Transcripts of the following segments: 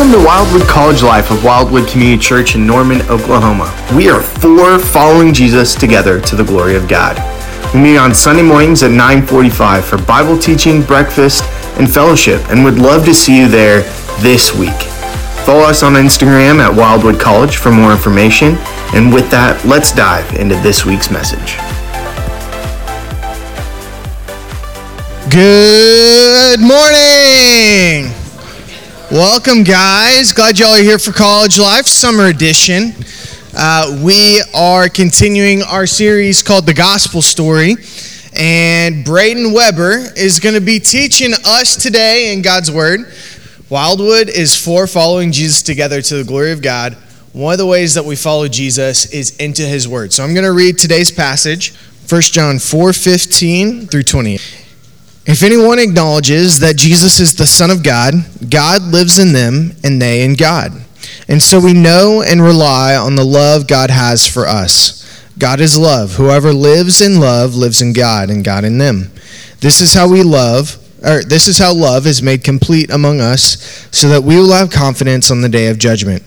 Welcome to Wildwood College Life of Wildwood Community Church in Norman, Oklahoma. We are for following Jesus together to the glory of God. We meet on Sunday mornings at 9:45 for Bible teaching, breakfast, and fellowship, and would love to see you there this week. Follow us on Instagram at Wildwood College for more information. And with that, let's dive into this week's message. Good morning. Welcome, guys. Glad y'all are here for College Life Summer Edition. Uh, we are continuing our series called The Gospel Story, and Brayden Weber is going to be teaching us today in God's Word. Wildwood is for following Jesus together to the glory of God. One of the ways that we follow Jesus is into His Word. So I'm going to read today's passage, 1 John 4 15 through 20. If anyone acknowledges that Jesus is the Son of God, God lives in them and they in God. And so we know and rely on the love God has for us. God is love. Whoever lives in love lives in God and God in them. This is how we love, or this is how love is made complete among us, so that we will have confidence on the day of judgment.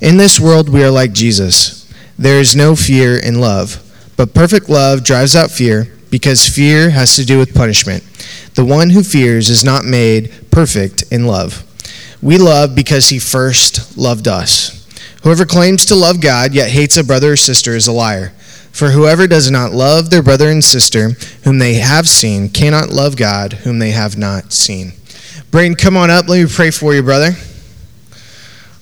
In this world we are like Jesus. There is no fear in love, but perfect love drives out fear, because fear has to do with punishment. The one who fears is not made perfect in love. We love because he first loved us. Whoever claims to love God yet hates a brother or sister is a liar. For whoever does not love their brother and sister whom they have seen cannot love God whom they have not seen. Brayden, come on up. Let me pray for you, brother.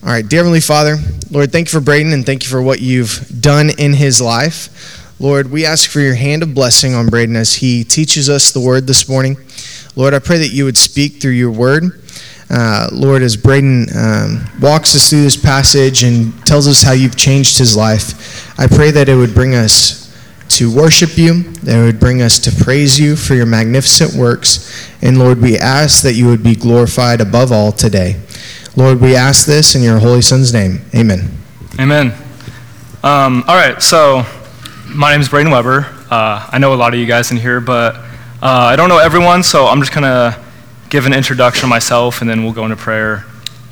All right, dear Heavenly Father, Lord, thank you for Brayden and thank you for what you've done in his life. Lord, we ask for your hand of blessing on Brayden as he teaches us the word this morning. Lord, I pray that you would speak through your word. Uh, Lord, as Brayden um, walks us through this passage and tells us how you've changed his life, I pray that it would bring us to worship you, that it would bring us to praise you for your magnificent works. And Lord, we ask that you would be glorified above all today. Lord, we ask this in your Holy Son's name. Amen. Amen. Um, all right, so my name is Brayden Weber. Uh, I know a lot of you guys in here, but uh, I don't know everyone, so I'm just going to give an introduction of myself and then we'll go into prayer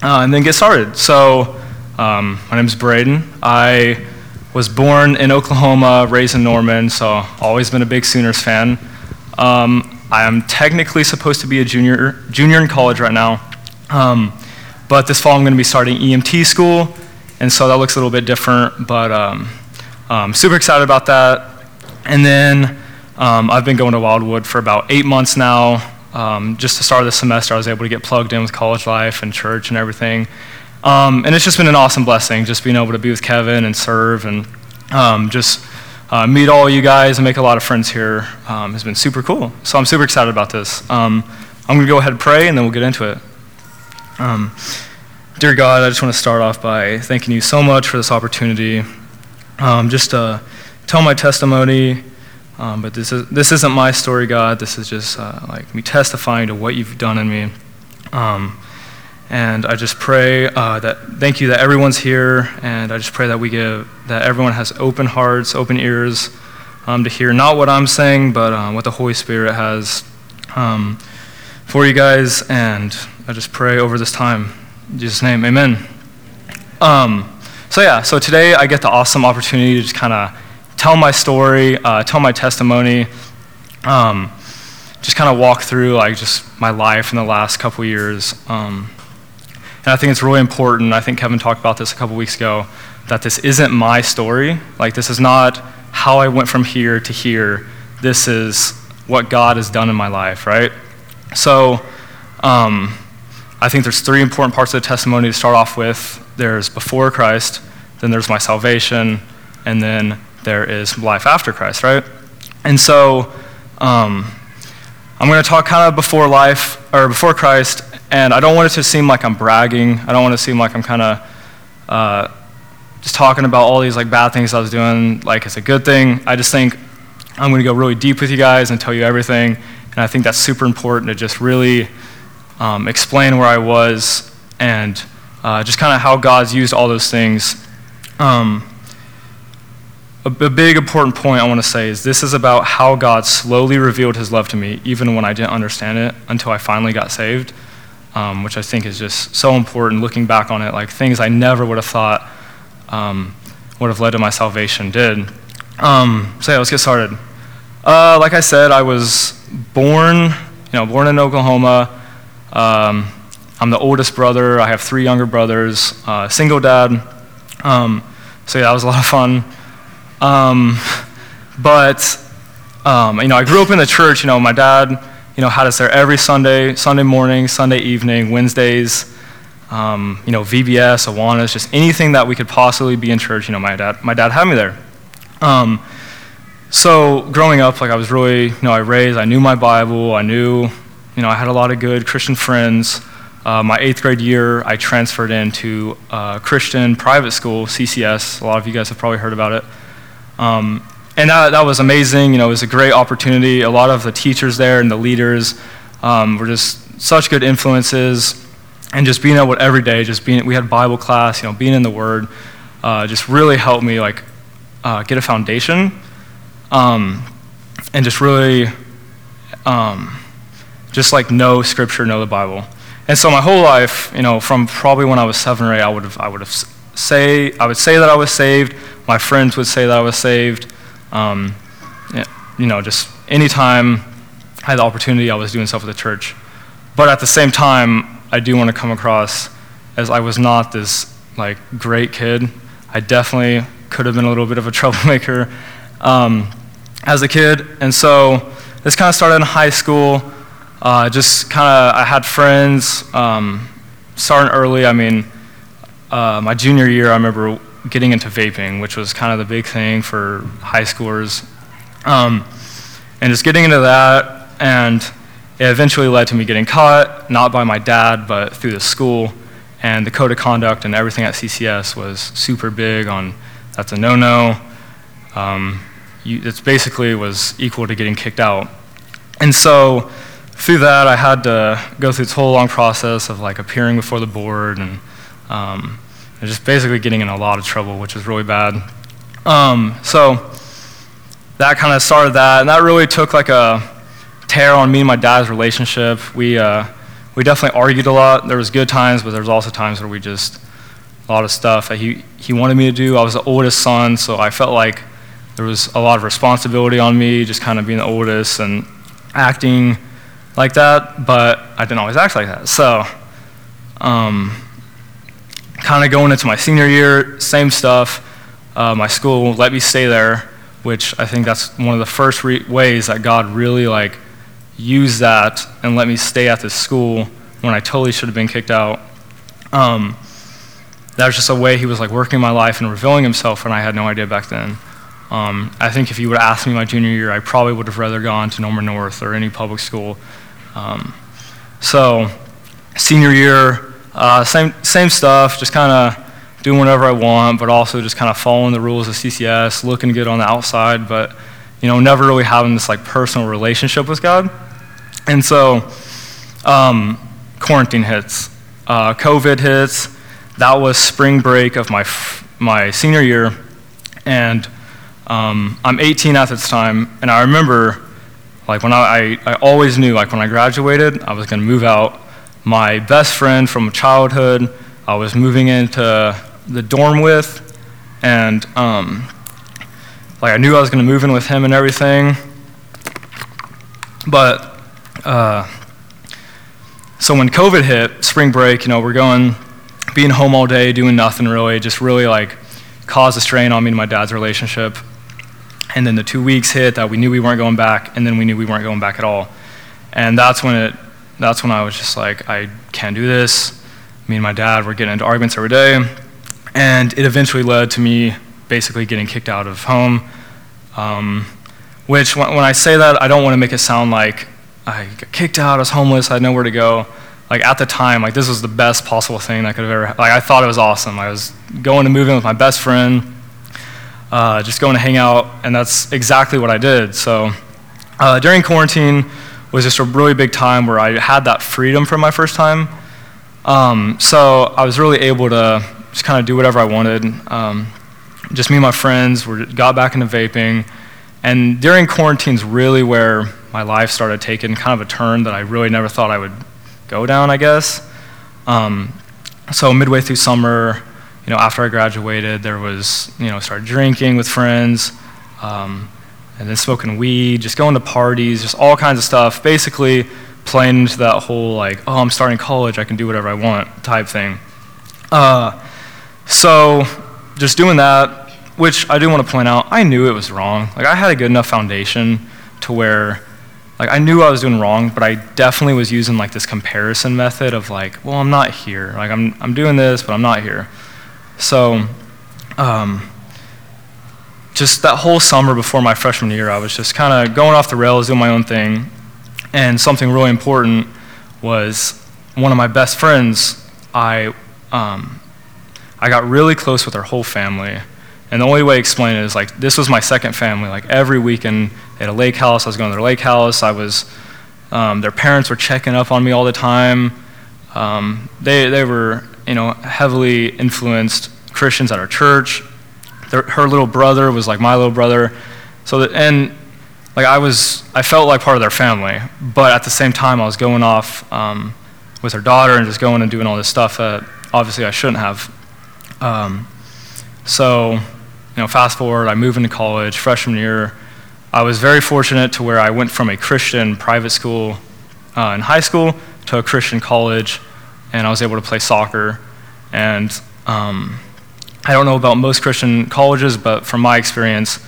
uh, and then get started. So, um, my name is Braden. I was born in Oklahoma, raised in Norman, so always been a big Sooners fan. Um, I am technically supposed to be a junior, junior in college right now. Um, but this fall, I'm going to be starting EMT school, and so that looks a little bit different, but um, super excited about that. And then um, I've been going to Wildwood for about eight months now. Um, just to start the semester, I was able to get plugged in with college life and church and everything. Um, and it's just been an awesome blessing, just being able to be with Kevin and serve and um, just uh, meet all you guys and make a lot of friends here um, has been super cool. So I'm super excited about this. I'm going to go ahead and pray, and then we'll get into it. Um, dear God, I just want to start off by thanking you so much for this opportunity. Um, just to tell my testimony, um, but this, is, this isn't my story, God. This is just uh, like me testifying to what you've done in me. Um, and I just pray uh, that, thank you that everyone's here, and I just pray that we give, that everyone has open hearts, open ears um, to hear not what I'm saying, but uh, what the Holy Spirit has um, for you guys. And I just pray over this time. In Jesus' name, amen. Um, so, yeah, so today I get the awesome opportunity to just kind of tell my story, uh, tell my testimony, um, just kind of walk through like just my life in the last couple years. Um, and I think it's really important. I think Kevin talked about this a couple weeks ago that this isn't my story. Like, this is not how I went from here to here. This is what God has done in my life, right? So, um, I think there's three important parts of the testimony to start off with. There's before Christ, then there's my salvation, and then there is life after Christ, right? And so, um, I'm going to talk kind of before life or before Christ, and I don't want it to seem like I'm bragging. I don't want to seem like I'm kind of uh, just talking about all these like bad things I was doing, like it's a good thing. I just think I'm going to go really deep with you guys and tell you everything, and I think that's super important to just really um, explain where I was and uh, just kind of how God's used all those things. Um, a, big important point I want to say is this is about how God slowly revealed his love to me, even when I didn't understand it until I finally got saved. um, which I think is just so important looking back on it. Like things I never would have thought um, would have led to my salvation did. Um, so yeah, let's get started. Uh, like I said, I was born, you know, born in Oklahoma. Um, I'm the oldest brother. I have three younger brothers. Uh, single dad. Um, so yeah, that was a lot of fun. Um, but um, you know, I grew up in the church. You know, my dad, you know, had us there every Sunday, Sunday morning, Sunday evening, Wednesdays. Um, you know, VBS, Awanas, just anything that we could possibly be in church. You know, my dad, my dad had me there. Um, so growing up, like I was really, you know, I raised, I knew my Bible, I knew, you know, I had a lot of good Christian friends. Uh, my eighth grade year, I transferred into a Christian private school, CCS. A lot of you guys have probably heard about it. Um, and that, that was amazing. You know, it was a great opportunity. A lot of the teachers there and the leaders um, were just such good influences. And just being able every day, just being, we had Bible class, you know, being in the Word, uh, just really helped me like uh, get a foundation, um, and just really, um, just like know Scripture, know the Bible. And so my whole life, you know, from probably when I was seven or eight, I would have, I would have say, I would say that I was saved. My friends would say that I was saved. Um, you know, just anytime I had the opportunity, I was doing stuff with the church. But at the same time, I do want to come across as I was not this like great kid. I definitely could have been a little bit of a troublemaker um, as a kid, and so this kind of started in high school. Uh, just kind of, I had friends um, starting early. I mean, uh, my junior year, I remember getting into vaping, which was kind of the big thing for high schoolers. Um, and just getting into that, and it eventually led to me getting caught, not by my dad, but through the school. And the code of conduct and everything at CCS was super big on that's a no no. Um, it's basically was equal to getting kicked out. And so through that, I had to go through this whole long process of like appearing before the board and um, and just basically getting in a lot of trouble, which was really bad. Um, so that kind of started that, and that really took like a tear on me and my dad's relationship. We uh, we definitely argued a lot. There was good times, but there was also times where we just a lot of stuff that he he wanted me to do. I was the oldest son, so I felt like there was a lot of responsibility on me, just kind of being the oldest and acting like that. But I didn't always act like that. So. Um, kind of going into my senior year, same stuff. Uh, my school let me stay there, which I think that's one of the first re- ways that God really like used that and let me stay at this school when I totally should have been kicked out. Um, that was just a way He was like working my life and revealing Himself, and I had no idea back then. Um, I think if you would have asked me my junior year, I probably would have rather gone to Norman North or any public school. Um, so, senior year, uh, same, same stuff, just kind of doing whatever I want, but also just kind of following the rules of CCS, looking good on the outside, but you know, never really having this like personal relationship with God. And so, um, quarantine hits, uh, COVID hits. That was spring break of my my senior year, and um, I'm 18 at this time, and I remember, like when I, I, I always knew, like when I graduated, I was going to move out my best friend from childhood, I was moving into the dorm with, and um, like I knew I was going to move in with him and everything. But uh, so when COVID hit, spring break, you know, we're going, being home all day, doing nothing really, just really like caused a strain on me and my dad's relationship. And then the two weeks hit that we knew we weren't going back, and then we knew we weren't going back at all. And that's when it that's when I was just like, I can't do this. Me and my dad were getting into arguments every day. And it eventually led to me basically getting kicked out of home. Um, which, when, when I say that, I don't want to make it sound like I got kicked out, I was homeless, I had nowhere to go. Like at the time, like this was the best possible thing I could have ever. Like I thought it was awesome. I was going to move in with my best friend, uh, just going to hang out, and that's exactly what I did. So uh, during quarantine, was just a really big time where I had that freedom for my first time. Um, so I was really able to just kind of do whatever I wanted. Um, just me and my friends were, got back into vaping. And during quarantine's really where my life started taking kind of a turn that I really never thought I would go down, I guess. Um, so midway through summer, you know, after I graduated, there was, you know, started drinking with friends, um, and then smoking weed, just going to parties, just all kinds of stuff. Basically, playing into that whole like, oh, I'm starting college, I can do whatever I want type thing. Uh, so, just doing that, which I do want to point out, I knew it was wrong. Like, I had a good enough foundation to where, like, I knew I was doing wrong, but I definitely was using like this comparison method of like, well, I'm not here. Like, I'm I'm doing this, but I'm not here. So, um, just that whole summer before my freshman year, I was just kind of going off the rails, doing my own thing. And something really important was one of my best friends. I, um, I got really close with her whole family. And the only way to explain it is like this was my second family. Like every weekend, at a lake house. I was going to their lake house. I was, um, their parents were checking up on me all the time. Um, they, they were, you know, heavily influenced Christians at our church their, her little brother was like my little brother. So that, and like I was, I felt like part of their family, but at the same time I was going off um, with her daughter and just going and doing all this stuff that obviously I shouldn't have. Um, so, you know, fast forward, I moved into college, freshman year. I was very fortunate to where I went from a Christian private school uh, in high school to a Christian college, and I was able to play soccer. And um, I don't know about most Christian colleges, but from my experience,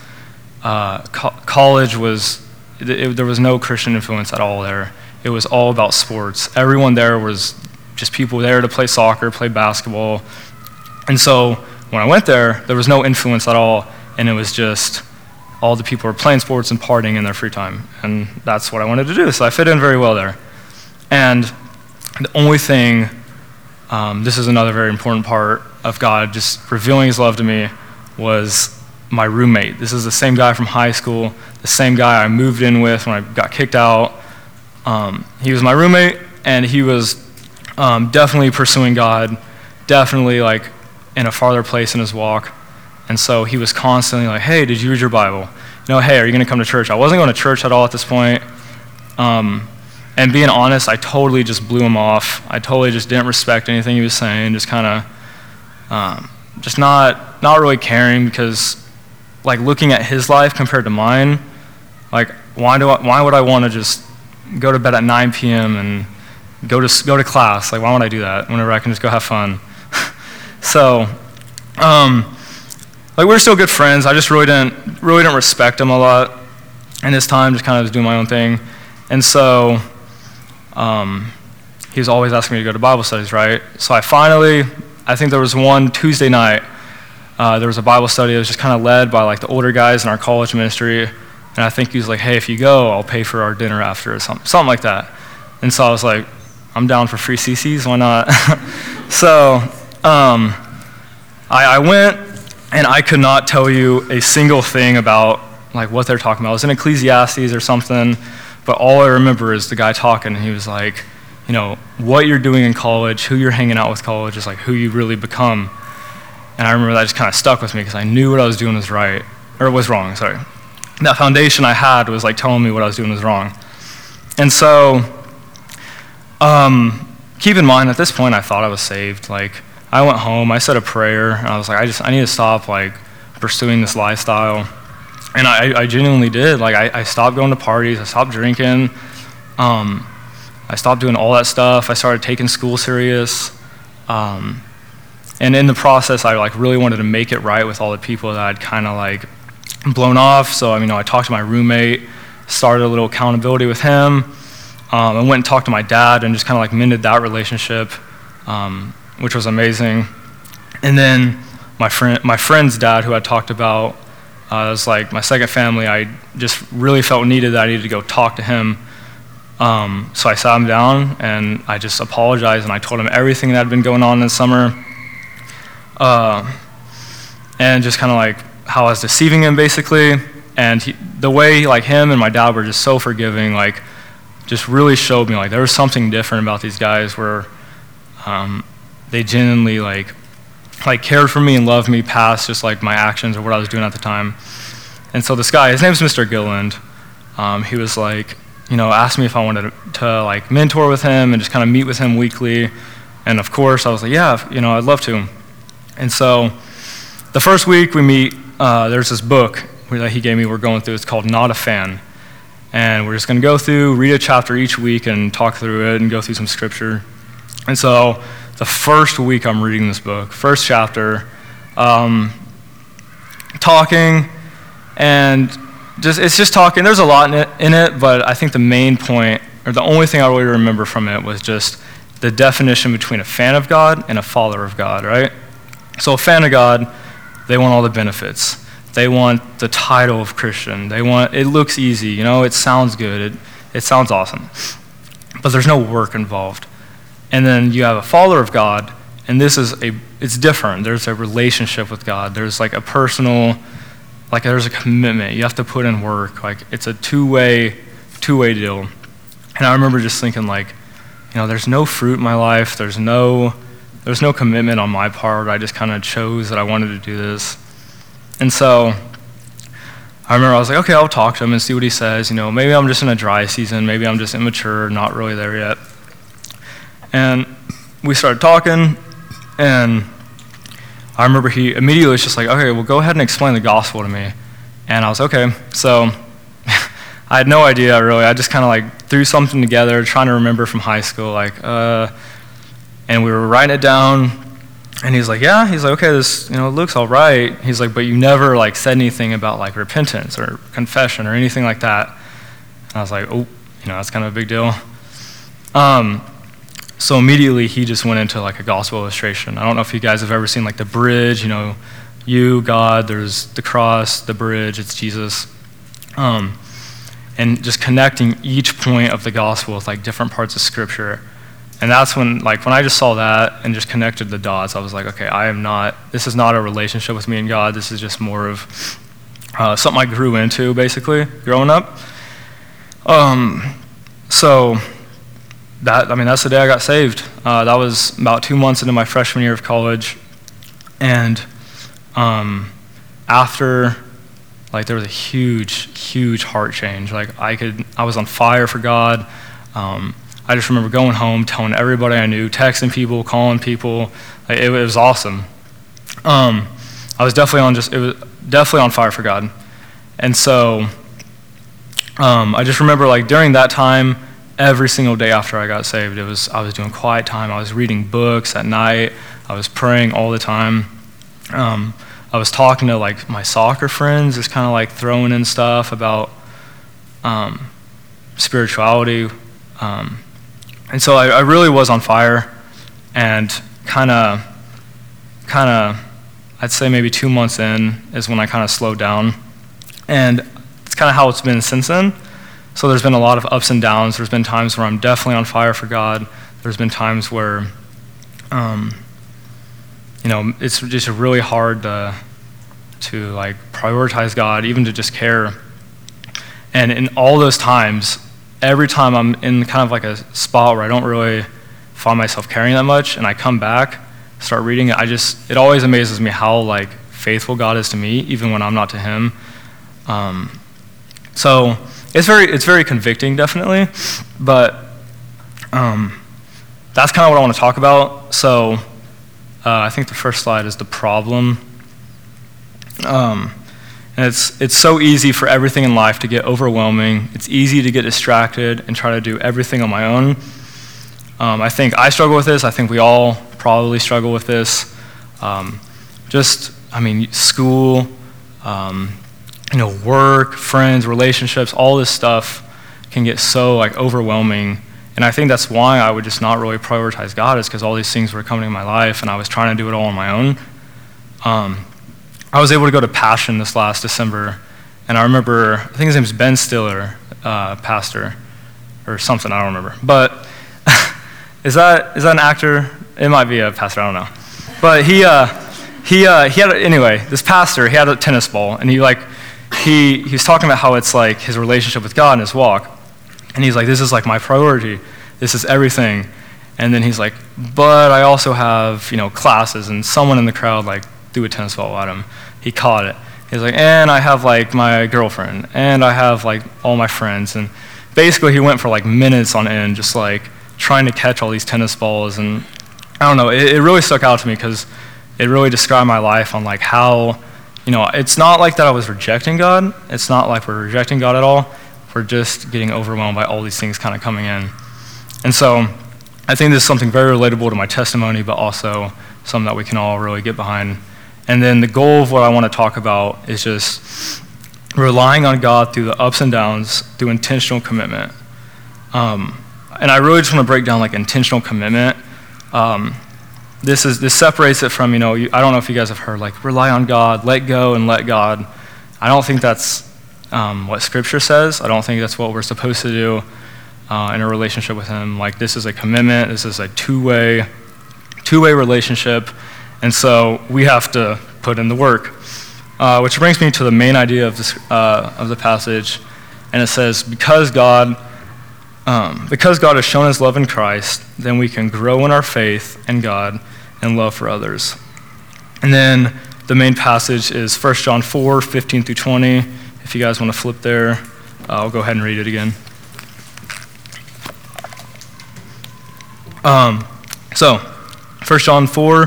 uh, co- college was, it, it, there was no Christian influence at all there. It was all about sports. Everyone there was just people there to play soccer, play basketball. And so when I went there, there was no influence at all, and it was just all the people were playing sports and partying in their free time. And that's what I wanted to do, so I fit in very well there. And the only thing, um, this is another very important part of God just revealing his love to me was my roommate. This is the same guy from high school, the same guy I moved in with when I got kicked out. Um, he was my roommate, and he was um, definitely pursuing God, definitely like in a farther place in his walk. And so he was constantly like, hey, did you read your Bible? You know, hey, are you going to come to church? I wasn't going to church at all at this point. Um, and being honest, I totally just blew him off. I totally just didn't respect anything he was saying, just kind of um, just not not really caring because like looking at his life compared to mine, like why do I, why would I want to just go to bed at 9 p.m. and go to go to class? Like why would I do that whenever I can just go have fun? so, um, like we're still good friends. I just really didn't really didn't respect him a lot, and this time just kind of was doing my own thing, and so. Um, he was always asking me to go to Bible studies, right? So I finally I think there was one Tuesday night. Uh, there was a Bible study that was just kind of led by like the older guys in our college ministry, and I think he was like, "Hey, if you go, I'll pay for our dinner after," or something, something like that. And so I was like, "I'm down for free CCs. Why not?" so um, I, I went, and I could not tell you a single thing about like what they're talking about. It was in Ecclesiastes or something, but all I remember is the guy talking, and he was like you know, what you're doing in college, who you're hanging out with college is like who you really become. And I remember that just kind of stuck with me because I knew what I was doing was right, or was wrong, sorry. That foundation I had was like telling me what I was doing was wrong. And so, um, keep in mind, at this point, I thought I was saved. Like, I went home, I said a prayer, and I was like, I just, I need to stop, like, pursuing this lifestyle. And I, I genuinely did. Like, I, I stopped going to parties, I stopped drinking. Um, I stopped doing all that stuff. I started taking school serious. Um, and in the process, I like really wanted to make it right with all the people that I'd kind of like blown off. So, I mean, you know, I talked to my roommate, started a little accountability with him. Um, I went and talked to my dad and just kind of like mended that relationship, um, which was amazing. And then my friend, my friend's dad, who I talked about, uh, was like my second family. I just really felt needed that I needed to go talk to him um, so I sat him down and I just apologized and I told him everything that had been going on this summer. Uh, and just kind of like how I was deceiving him basically. And he, the way like him and my dad were just so forgiving, like just really showed me like there was something different about these guys where um, they genuinely like like cared for me and loved me past just like my actions or what I was doing at the time. And so this guy, his name's Mr. Gilland. Um, he was like, you know, asked me if I wanted to, like mentor with him and just kind of meet with him weekly. And of course, I was like, yeah, you know, I'd love to. And so the first week we meet, uh, there's this book that he gave me we're going through. It's called Not a Fan. And we're just going to go through, read a chapter each week, and talk through it and go through some scripture. And so the first week I'm reading this book, first chapter, um, talking, and just it's just talking. There's a lot in it, in it, but I think the main point, or the only thing I really remember from it, was just the definition between a fan of God and a follower of God, right? So a fan of God, they want all the benefits. They want the title of Christian. They want it looks easy, you know, it sounds good. It it sounds awesome. But there's no work involved. And then you have a follower of God, and this is a it's different. There's a relationship with God. There's like a personal like there's a commitment. You have to put in work. Like it's a two-way two-way deal. And I remember just thinking like, you know, there's no fruit in my life. There's no there's no commitment on my part. I just kind of chose that I wanted to do this. And so I remember I was like, okay, I'll talk to him and see what he says. You know, maybe I'm just in a dry season. Maybe I'm just immature, not really there yet. And we started talking, and I remember he immediately was just like, okay, well, go ahead and explain the gospel to me. And I was, okay. So I had no idea, really. I just kind of like threw something together, trying to remember from high school, like, uh, and we were writing it down. And he's like, yeah. He's like, okay, this, you know, looks all right. He's like, but you never like said anything about like repentance or confession or anything like that. And I was like, oh, you know, that's kind of a big deal. Um, so immediately he just went into like a gospel illustration. I don't know if you guys have ever seen like the bridge, you know, you, God, there's the cross, the bridge, it's Jesus. Um, and just connecting each point of the gospel with like different parts of scripture. And that's when, like, when I just saw that and just connected the dots, I was like, okay, I am not, this is not a relationship with me and God. This is just more of uh, something I grew into, basically, growing up. Um, so, that, I mean, that's the day I got saved. Uh, that was about two months into my freshman year of college. And um, after, like, there was a huge, huge heart change. Like, I could, I was on fire for God. Um, I just remember going home, telling everybody I knew, texting people, calling people. Like, it, it, was awesome. Um, I was definitely on just, it was definitely on fire for God. And so, um, I just remember, like, during that time, every single day after I got saved. It was I was doing quiet time. I was reading books at night. I was praying all the time. Um, I was talking to like my soccer friends, just kind of like throwing in stuff about um, spirituality. Um, and so I, I, really was on fire, and kind of, kind of, I'd say maybe two months in is when I kind of slowed down, and it's kind of how it's been since then. So there's been a lot of ups and downs. There's been times where I'm definitely on fire for God. There's been times where, um, you know, it's just really hard to, to like prioritize God, even to just care. And in all those times, every time I'm in kind of like a spot where I don't really find myself caring that much, and I come back, start reading it, I just, it always amazes me how like faithful God is to me, even when I'm not to Him. Um, so it's very, it's very convicting, definitely, but um, that's kind of what I want to talk about. So uh, I think the first slide is the problem. Um, and it's, it's so easy for everything in life to get overwhelming. It's easy to get distracted and try to do everything on my own. Um, I think I struggle with this. I think we all probably struggle with this. Um, just, I mean, school, um, you know, work, friends, relationships, all this stuff can get so like overwhelming. And I think that's why I would just not really prioritize God is because all these things were coming in my life and I was trying to do it all on my own. Um, I was able to go to Passion this last December, and I remember, I think his name is Ben Stiller, uh, pastor, or something, I don't remember. But is that, is that an actor? It might be a pastor, I don't know. But he, uh, he, uh, he had, a, anyway, this pastor, he had a tennis ball, and he like he, he's talking about how it's like his relationship with God and his walk. And he's like, this is like my priority. This is everything. And then he's like, but I also have, you know, classes. And someone in the crowd like threw a tennis ball at him. He caught it. He's like, and I have like my girlfriend. And I have like all my friends. And basically, he went for like minutes on end, just like trying to catch all these tennis balls. And I don't know, it, it really stuck out to me because it really described my life on like how, you know, it's not like that I was rejecting God. It's not like we're rejecting God at all. We're just getting overwhelmed by all these things kind of coming in. And so I think this is something very relatable to my testimony, but also something that we can all really get behind. And then the goal of what I want to talk about is just relying on God through the ups and downs, through intentional commitment. Um, and I really just want to break down like intentional commitment. Um, this is this separates it from you know you, I don't know if you guys have heard like rely on God, let go and let God. I don't think that's um, what Scripture says. I don't think that's what we're supposed to do uh, in a relationship with Him. Like this is a commitment. This is a two-way, two-way relationship, and so we have to put in the work. Uh, which brings me to the main idea of this uh, of the passage, and it says, "Because God." Um, because God has shown his love in Christ, then we can grow in our faith in God and love for others. And then the main passage is 1 John 4 15 through 20. If you guys want to flip there, I'll go ahead and read it again. Um, so, 1 John 4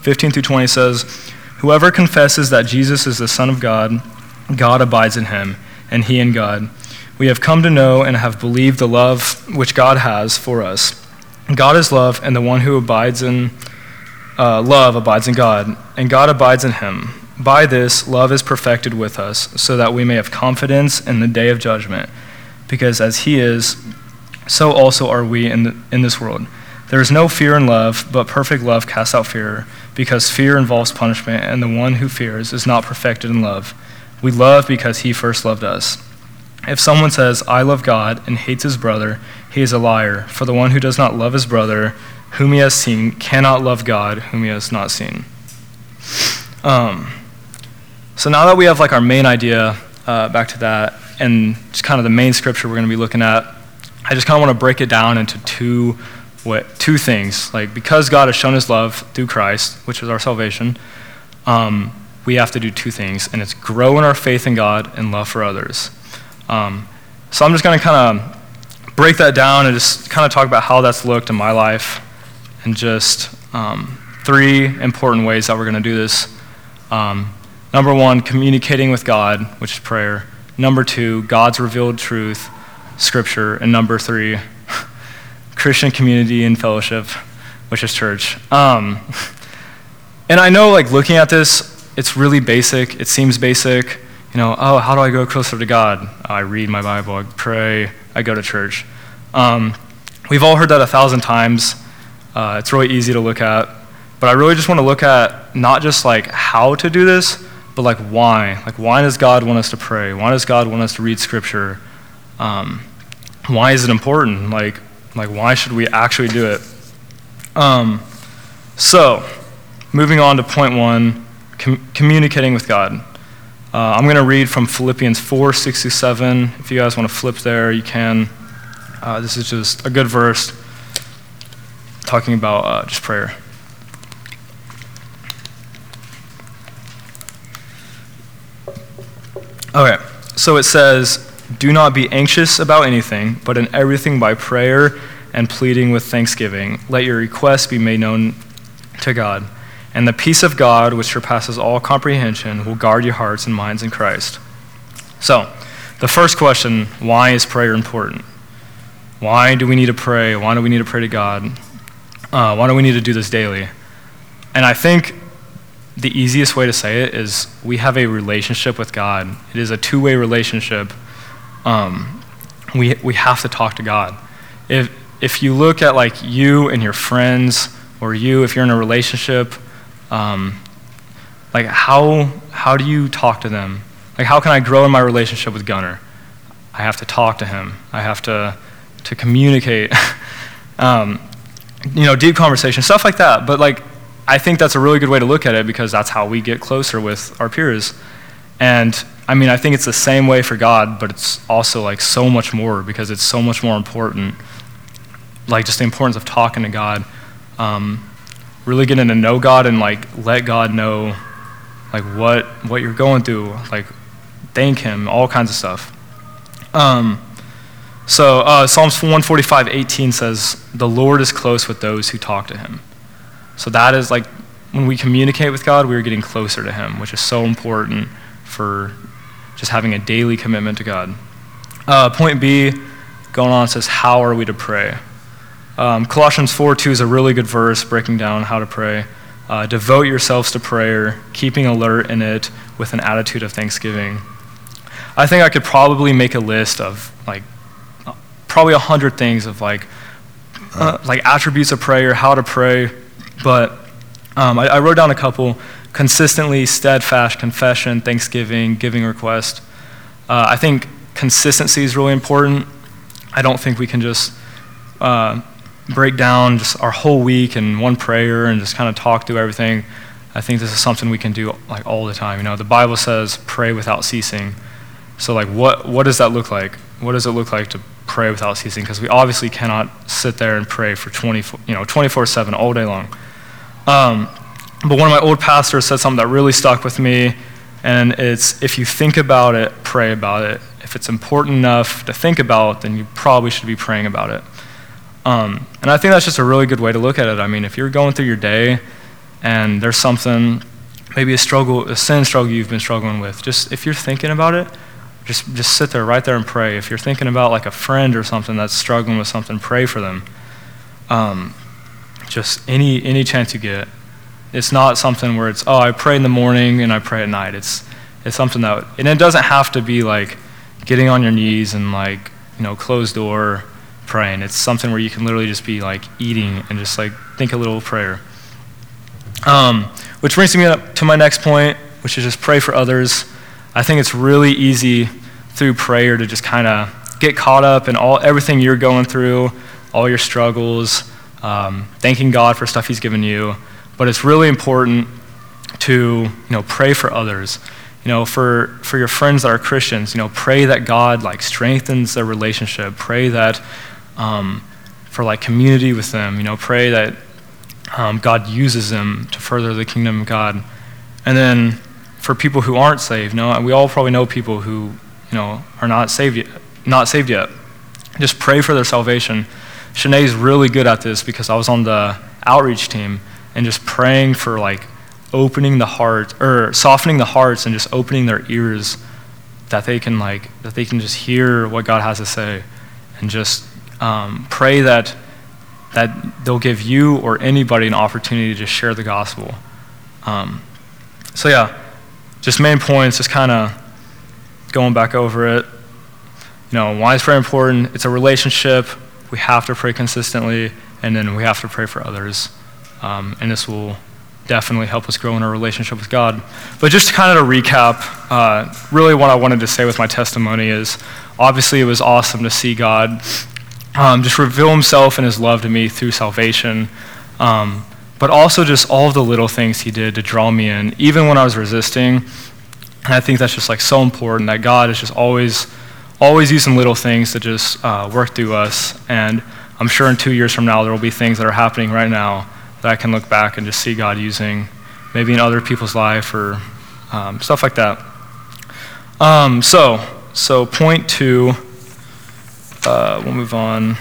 15 through 20 says, Whoever confesses that Jesus is the Son of God, God abides in him, and he in God. We have come to know and have believed the love which God has for us. God is love, and the one who abides in uh, love abides in God, and God abides in him. By this, love is perfected with us, so that we may have confidence in the day of judgment. Because as he is, so also are we in, the, in this world. There is no fear in love, but perfect love casts out fear, because fear involves punishment, and the one who fears is not perfected in love. We love because he first loved us. If someone says, I love God, and hates his brother, he is a liar. For the one who does not love his brother, whom he has seen, cannot love God, whom he has not seen. Um, so now that we have like our main idea, uh, back to that, and just kind of the main scripture we're going to be looking at, I just kind of want to break it down into two, what, two things. Like because God has shown His love through Christ, which is our salvation, um, we have to do two things, and it's grow in our faith in God and love for others. Um, so I'm just going to kind of break that down and just kind of talk about how that's looked in my life, and just um, three important ways that we're going to do this. Um, number one, communicating with God, which is prayer. Number two, God's revealed truth, Scripture. And number three, Christian community and fellowship, which is church. Um, and I know, like, looking at this, it's really basic. It seems basic. You know, oh, how do I go closer to God? I read my Bible, I pray, I go to church. Um, we've all heard that a thousand times. Uh, it's really easy to look at. But I really just want to look at not just like how to do this, but like why. Like, why does God want us to pray? Why does God want us to read Scripture? Um, why is it important? Like, like why should we actually do it? Um, so, moving on to point one com- communicating with God. Uh, I'm going to read from Philippians 4 6 to 7. If you guys want to flip there, you can. Uh, this is just a good verse talking about uh, just prayer. Okay, so it says, Do not be anxious about anything, but in everything by prayer and pleading with thanksgiving, let your requests be made known to God. And the peace of God, which surpasses all comprehension, will guard your hearts and minds in Christ. So, the first question why is prayer important? Why do we need to pray? Why do we need to pray to God? Uh, why do we need to do this daily? And I think the easiest way to say it is we have a relationship with God. It is a two way relationship. Um, we, we have to talk to God. If, if you look at like you and your friends, or you, if you're in a relationship, um, like how, how do you talk to them? Like how can I grow in my relationship with Gunner? I have to talk to him. I have to, to communicate. um, you know, deep conversation, stuff like that. But like, I think that's a really good way to look at it because that's how we get closer with our peers. And I mean, I think it's the same way for God, but it's also like so much more because it's so much more important. Like just the importance of talking to God, um, really getting to know God and like let God know like what what you're going through, like thank Him, all kinds of stuff. Um, So uh, Psalms 145, 18 says, The Lord is close with those who talk to him. So that is like when we communicate with God, we're getting closer to him, which is so important for just having a daily commitment to God. Uh, point B, going on, says, How are we to pray? Um, Colossians 4 2 is a really good verse breaking down how to pray. Uh, devote yourselves to prayer, keeping alert in it with an attitude of thanksgiving. I think I could probably make a list of like probably a hundred things of like uh, like attributes of prayer, how to pray, but um, I, I, wrote down a couple: consistently, steadfast, confession, thanksgiving, giving request. Uh, I think consistency is really important. I don't think we can just uh, break down just our whole week in one prayer and just kind of talk through everything. I think this is something we can do like all the time. You know, the Bible says pray without ceasing. So like what what does that look like? What does it look like to pray without ceasing? Because we obviously cannot sit there and pray for 24, you know, 24/7 all day long. Um, but one of my old pastors said something that really stuck with me, and it's if you think about it, pray about it. If it's important enough to think about, then you probably should be praying about it. Um, and I think that's just a really good way to look at it. I mean, if you're going through your day and there's something, maybe a struggle, a sin struggle you've been struggling with, just if you're thinking about it, just, just sit there right there and pray. If you're thinking about like a friend or something that's struggling with something, pray for them. Um, just any, any chance you get. It's not something where it's, oh, I pray in the morning and I pray at night. It's, it's something that, and it doesn't have to be like getting on your knees and like, you know, closed door praying. It's something where you can literally just be like eating and just like think a little prayer. Um, which brings me up to my next point, which is just pray for others. I think it's really easy through prayer to just kind of get caught up in all everything you're going through, all your struggles, um, thanking God for stuff He's given you. But it's really important to you know pray for others. You know, for for your friends that are Christians, you know, pray that God like strengthens their relationship. Pray that um, for like community with them. You know, pray that um, God uses them to further the kingdom of God. And then for people who aren't saved, you know, we all probably know people who, you know, are not saved yet, not saved yet. Just pray for their salvation. Shanae's really good at this because I was on the outreach team and just praying for like opening the heart or softening the hearts and just opening their ears that they can like that they can just hear what God has to say and just um, pray that, that they'll give you or anybody an opportunity to share the gospel. Um, so, yeah, just main points, just kind of going back over it. You know, why is prayer important? It's a relationship. We have to pray consistently, and then we have to pray for others. Um, and this will definitely help us grow in our relationship with God. But just kind of to recap, uh, really what I wanted to say with my testimony is obviously it was awesome to see God um, just reveal himself and his love to me through salvation, um, but also just all of the little things he did to draw me in, even when I was resisting. And I think that's just like so important that God is just always, always using little things to just uh, work through us. And I'm sure in two years from now, there will be things that are happening right now that I can look back and just see God using, maybe in other people's life or um, stuff like that. Um, so, so point two uh, we'll move on,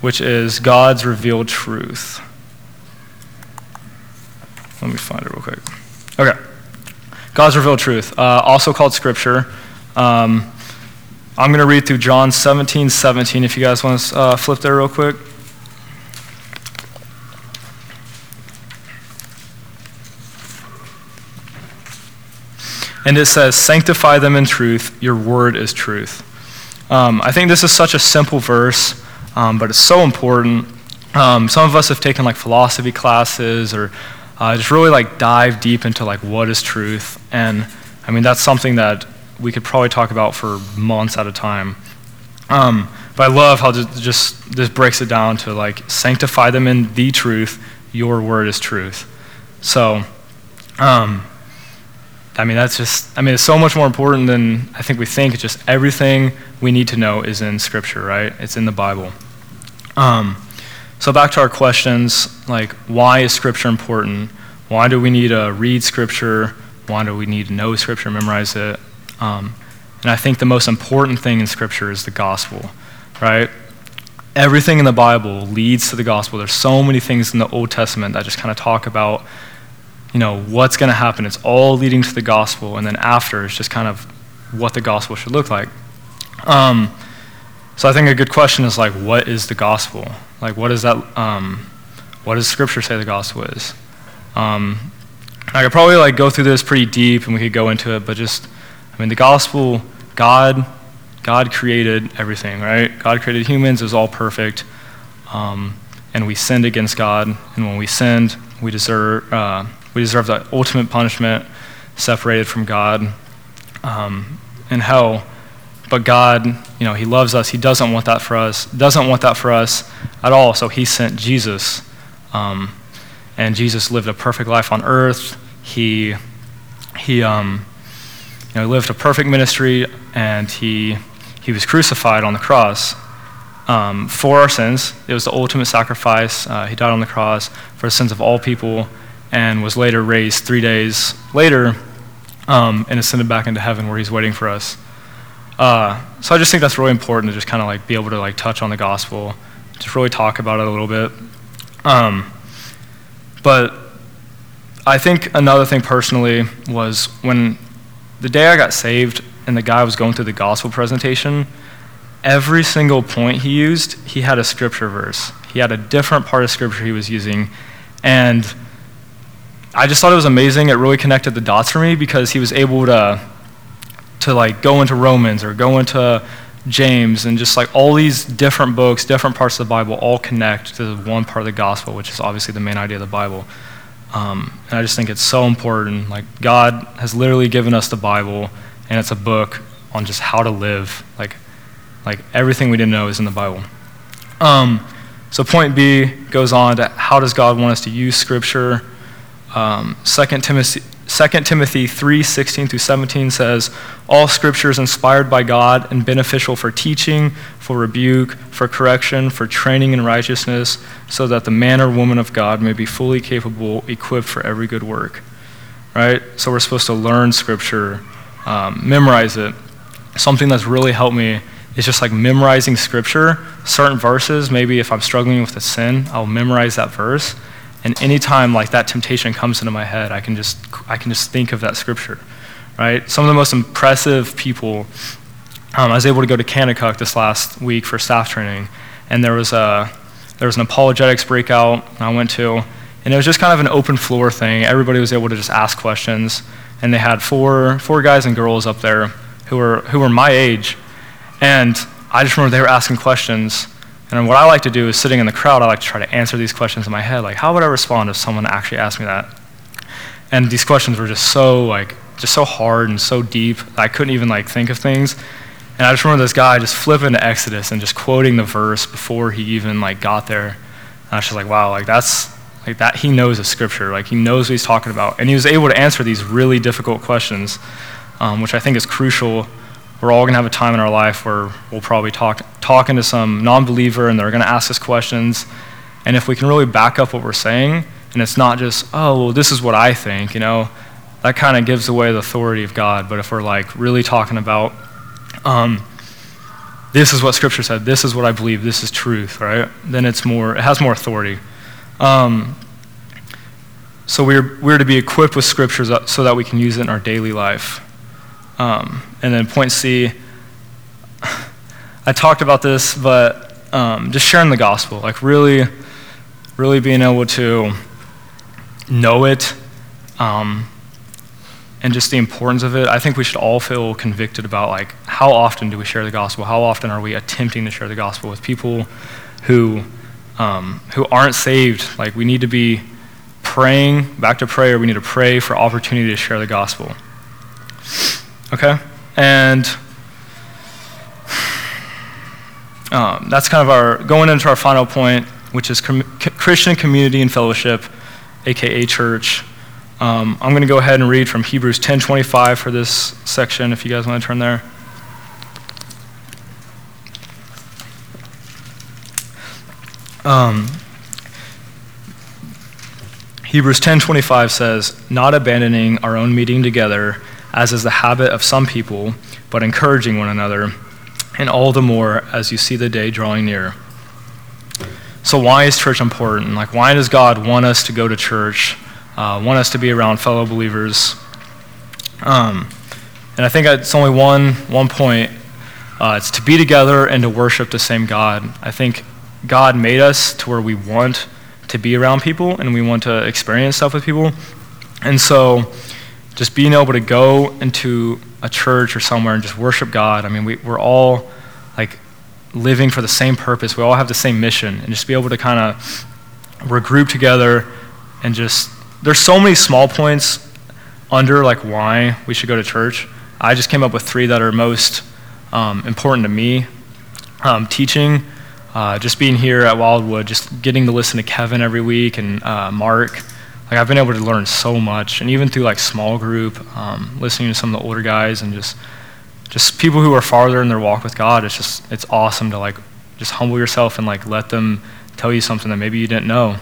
which is God's revealed truth. Let me find it real quick. Okay. God's revealed truth, uh, also called Scripture. Um, I'm going to read through John 17, 17, if you guys want to uh, flip there real quick. And it says, Sanctify them in truth, your word is truth. Um, I think this is such a simple verse, um, but it's so important. Um, some of us have taken like philosophy classes or uh, just really like dive deep into like what is truth. And I mean, that's something that we could probably talk about for months at a time. Um, but I love how just, just this breaks it down to like sanctify them in the truth. Your word is truth. So, um, I mean, that's just, I mean, it's so much more important than I think we think. It's just everything we need to know is in Scripture, right? It's in the Bible. Um, so, back to our questions like, why is Scripture important? Why do we need to read Scripture? Why do we need to know Scripture, memorize it? Um, and I think the most important thing in Scripture is the gospel. right? Everything in the Bible leads to the gospel. There's so many things in the Old Testament that just kind of talk about, you know, what's going to happen. It's all leading to the gospel, and then after, it's just kind of what the gospel should look like. Um, so I think a good question is like, what is the gospel? Like, what is that? Um, what does Scripture say the gospel is? Um, I could probably like go through this pretty deep, and we could go into it, but just, I mean, the gospel, God, God created everything, right? God created humans; it was all perfect, um, and we sinned against God, and when we sinned, we deserve uh, we deserve the ultimate punishment, separated from God, um, in hell. But God, you know, He loves us. He doesn't want that for us. Doesn't want that for us at all. So He sent Jesus. Um, and Jesus lived a perfect life on earth. He, he, um, you know, lived a perfect ministry, and he, he was crucified on the cross um, for our sins. It was the ultimate sacrifice. Uh, he died on the cross for the sins of all people, and was later raised three days later, um, and ascended back into heaven, where he's waiting for us. Uh, so I just think that's really important to just kind of like be able to like touch on the gospel, just really talk about it a little bit. Um, but I think another thing personally was when the day I got saved and the guy was going through the gospel presentation, every single point he used, he had a scripture verse. He had a different part of scripture he was using. And I just thought it was amazing. It really connected the dots for me because he was able to to like go into Romans or go into James and just like all these different books, different parts of the Bible all connect to one part of the gospel, which is obviously the main idea of the Bible. Um, and I just think it's so important. Like, God has literally given us the Bible, and it's a book on just how to live. Like, like everything we didn't know is in the Bible. Um, so, point B goes on to how does God want us to use Scripture? Um, 2 Timothy, 2 Timothy 3 16 through 17 says, All scripture is inspired by God and beneficial for teaching, for rebuke, for correction, for training in righteousness, so that the man or woman of God may be fully capable, equipped for every good work. Right? So we're supposed to learn scripture, um, memorize it. Something that's really helped me is just like memorizing scripture, certain verses. Maybe if I'm struggling with a sin, I'll memorize that verse and anytime like that temptation comes into my head, I can just I can just think of that scripture, right? Some of the most impressive people. Um, I was able to go to Kanakuk this last week for staff training, and there was a there was an apologetics breakout I went to, and it was just kind of an open floor thing. Everybody was able to just ask questions, and they had four four guys and girls up there who were who were my age, and I just remember they were asking questions and what I like to do is sitting in the crowd, I like to try to answer these questions in my head. Like, how would I respond if someone actually asked me that? And these questions were just so like just so hard and so deep. I couldn't even like think of things. And I just remember this guy just flipping to Exodus and just quoting the verse before he even like got there. And I was just like, wow, like that's like that he knows the scripture. Like he knows what he's talking about. And he was able to answer these really difficult questions, um, which I think is crucial we're all going to have a time in our life where we'll probably talk talking to some non-believer and they're going to ask us questions. And if we can really back up what we're saying and it's not just oh well this is what i think you know that kind of gives away the authority of god. But if we're like really talking about um, this is what scripture said this is what i believe this is truth right then it's more it has more authority. Um, so we're, we're to be equipped with scriptures so that we can use it in our daily life um, and then point C, I talked about this, but um, just sharing the gospel, like really, really being able to know it um, and just the importance of it. I think we should all feel convicted about like how often do we share the gospel? How often are we attempting to share the gospel with people who um, who aren't saved? Like we need to be praying. Back to prayer. We need to pray for opportunity to share the gospel. Okay? And um, that's kind of our going into our final point, which is com- Christian community and fellowship, aka church. Um, I'm going to go ahead and read from Hebrews 10:25 for this section. If you guys want to turn there. Um, Hebrews 10:25 says, "Not abandoning our own meeting together." As is the habit of some people, but encouraging one another, and all the more as you see the day drawing near. So, why is church important? Like, why does God want us to go to church, uh, want us to be around fellow believers? Um, and I think it's only one, one point. Uh, it's to be together and to worship the same God. I think God made us to where we want to be around people and we want to experience stuff with people. And so, just being able to go into a church or somewhere and just worship God, I mean, we, we're all like living for the same purpose. We all have the same mission, and just be able to kind of regroup together and just there's so many small points under like why we should go to church. I just came up with three that are most um, important to me. Um, teaching, uh, just being here at Wildwood, just getting to listen to Kevin every week and uh, Mark. Like I've been able to learn so much, and even through like small group, um, listening to some of the older guys and just just people who are farther in their walk with God, it's just it's awesome to like just humble yourself and like let them tell you something that maybe you didn't know.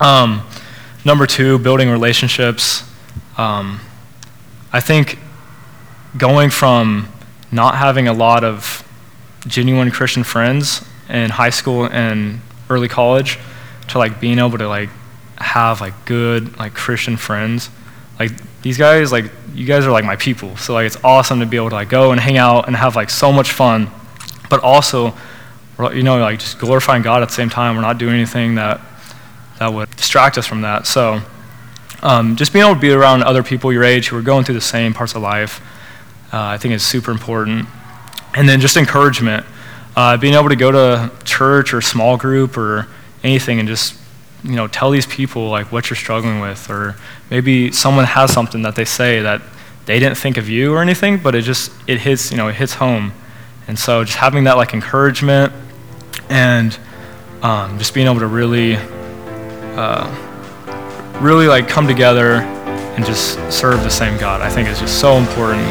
Um, number two, building relationships. Um, I think going from not having a lot of genuine Christian friends in high school and early college to like being able to like have like good like Christian friends. Like these guys like you guys are like my people. So like it's awesome to be able to like go and hang out and have like so much fun, but also, you know, like just glorifying God at the same time. We're not doing anything that that would distract us from that. So um, just being able to be around other people your age who are going through the same parts of life, uh, I think is super important. And then just encouragement, uh, being able to go to church or small group or anything and just you know, tell these people like what you're struggling with, or maybe someone has something that they say that they didn't think of you or anything, but it just it hits you know it hits home, and so just having that like encouragement and um, just being able to really, uh, really like come together and just serve the same God, I think is just so important.